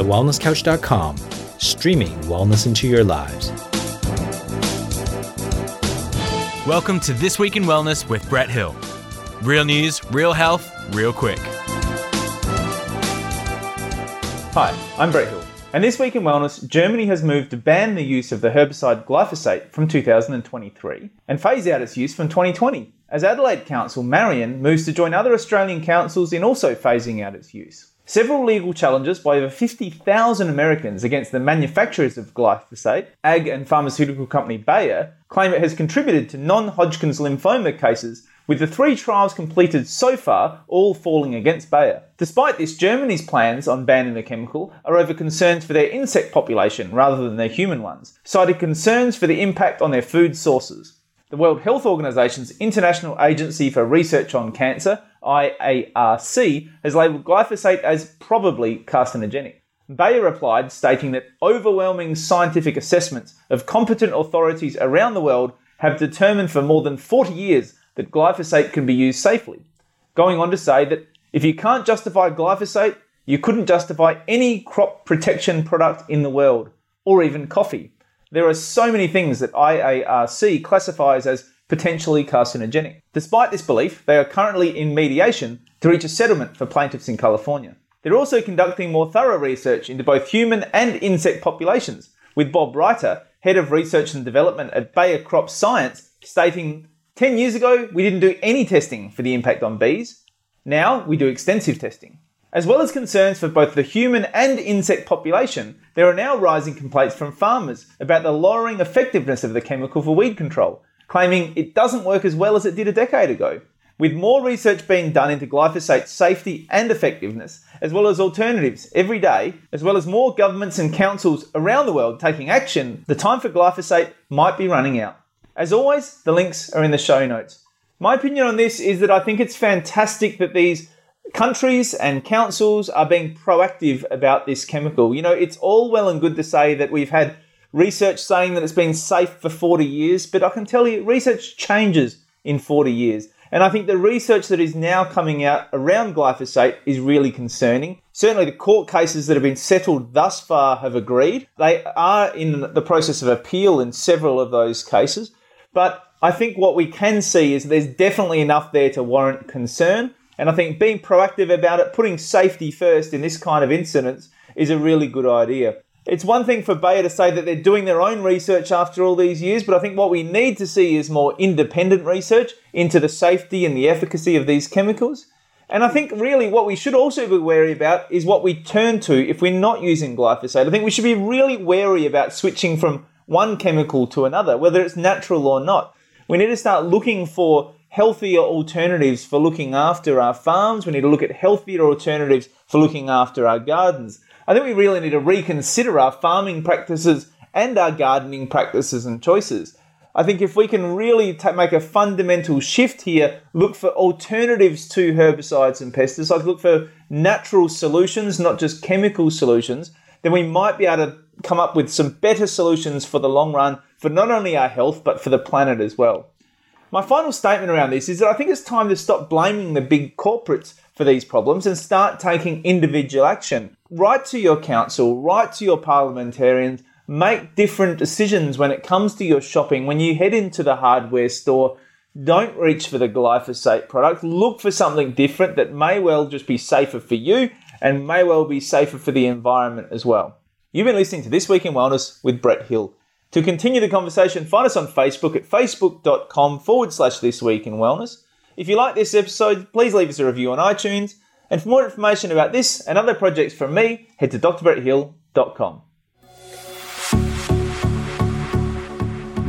thewellnesscouch.com, streaming wellness into your lives. Welcome to This Week in Wellness with Brett Hill. Real news, real health, real quick. Hi, I'm Brett Hill. And this week in wellness, Germany has moved to ban the use of the herbicide glyphosate from 2023 and phase out its use from 2020, as Adelaide Council Marion moves to join other Australian councils in also phasing out its use. Several legal challenges by over 50,000 Americans against the manufacturers of glyphosate, ag and pharmaceutical company Bayer, claim it has contributed to non Hodgkin's lymphoma cases with the three trials completed so far all falling against Bayer. Despite this, Germany's plans on banning the chemical are over concerns for their insect population rather than their human ones, citing concerns for the impact on their food sources. The World Health Organization's International Agency for Research on Cancer, IARC, has labelled glyphosate as probably carcinogenic. Bayer replied, stating that overwhelming scientific assessments of competent authorities around the world have determined for more than 40 years that glyphosate can be used safely. Going on to say that if you can't justify glyphosate, you couldn't justify any crop protection product in the world, or even coffee. There are so many things that IARC classifies as potentially carcinogenic. Despite this belief, they are currently in mediation to reach a settlement for plaintiffs in California. They're also conducting more thorough research into both human and insect populations, with Bob Reiter, head of research and development at Bayer Crop Science, stating 10 years ago, we didn't do any testing for the impact on bees. Now we do extensive testing. As well as concerns for both the human and insect population, there are now rising complaints from farmers about the lowering effectiveness of the chemical for weed control, claiming it doesn't work as well as it did a decade ago. With more research being done into glyphosate's safety and effectiveness, as well as alternatives every day, as well as more governments and councils around the world taking action, the time for glyphosate might be running out. As always, the links are in the show notes. My opinion on this is that I think it's fantastic that these countries and councils are being proactive about this chemical. You know, it's all well and good to say that we've had research saying that it's been safe for 40 years, but I can tell you research changes in 40 years. And I think the research that is now coming out around glyphosate is really concerning. Certainly, the court cases that have been settled thus far have agreed. They are in the process of appeal in several of those cases. But I think what we can see is there's definitely enough there to warrant concern. And I think being proactive about it, putting safety first in this kind of incidents, is a really good idea. It's one thing for Bayer to say that they're doing their own research after all these years, but I think what we need to see is more independent research into the safety and the efficacy of these chemicals. And I think really what we should also be wary about is what we turn to if we're not using glyphosate. I think we should be really wary about switching from one chemical to another, whether it's natural or not. We need to start looking for healthier alternatives for looking after our farms. We need to look at healthier alternatives for looking after our gardens. I think we really need to reconsider our farming practices and our gardening practices and choices. I think if we can really make a fundamental shift here, look for alternatives to herbicides and pesticides, look for natural solutions, not just chemical solutions, then we might be able to come up with some better solutions for the long run for not only our health but for the planet as well. My final statement around this is that I think it's time to stop blaming the big corporates for these problems and start taking individual action. Write to your council, write to your parliamentarians, make different decisions when it comes to your shopping. When you head into the hardware store, don't reach for the glyphosate product. Look for something different that may well just be safer for you and may well be safer for the environment as well. You've been listening to This Week in Wellness with Brett Hill. To continue the conversation, find us on Facebook at facebook.com forward slash This Week in Wellness. If you like this episode, please leave us a review on iTunes. And for more information about this and other projects from me, head to drbretthill.com.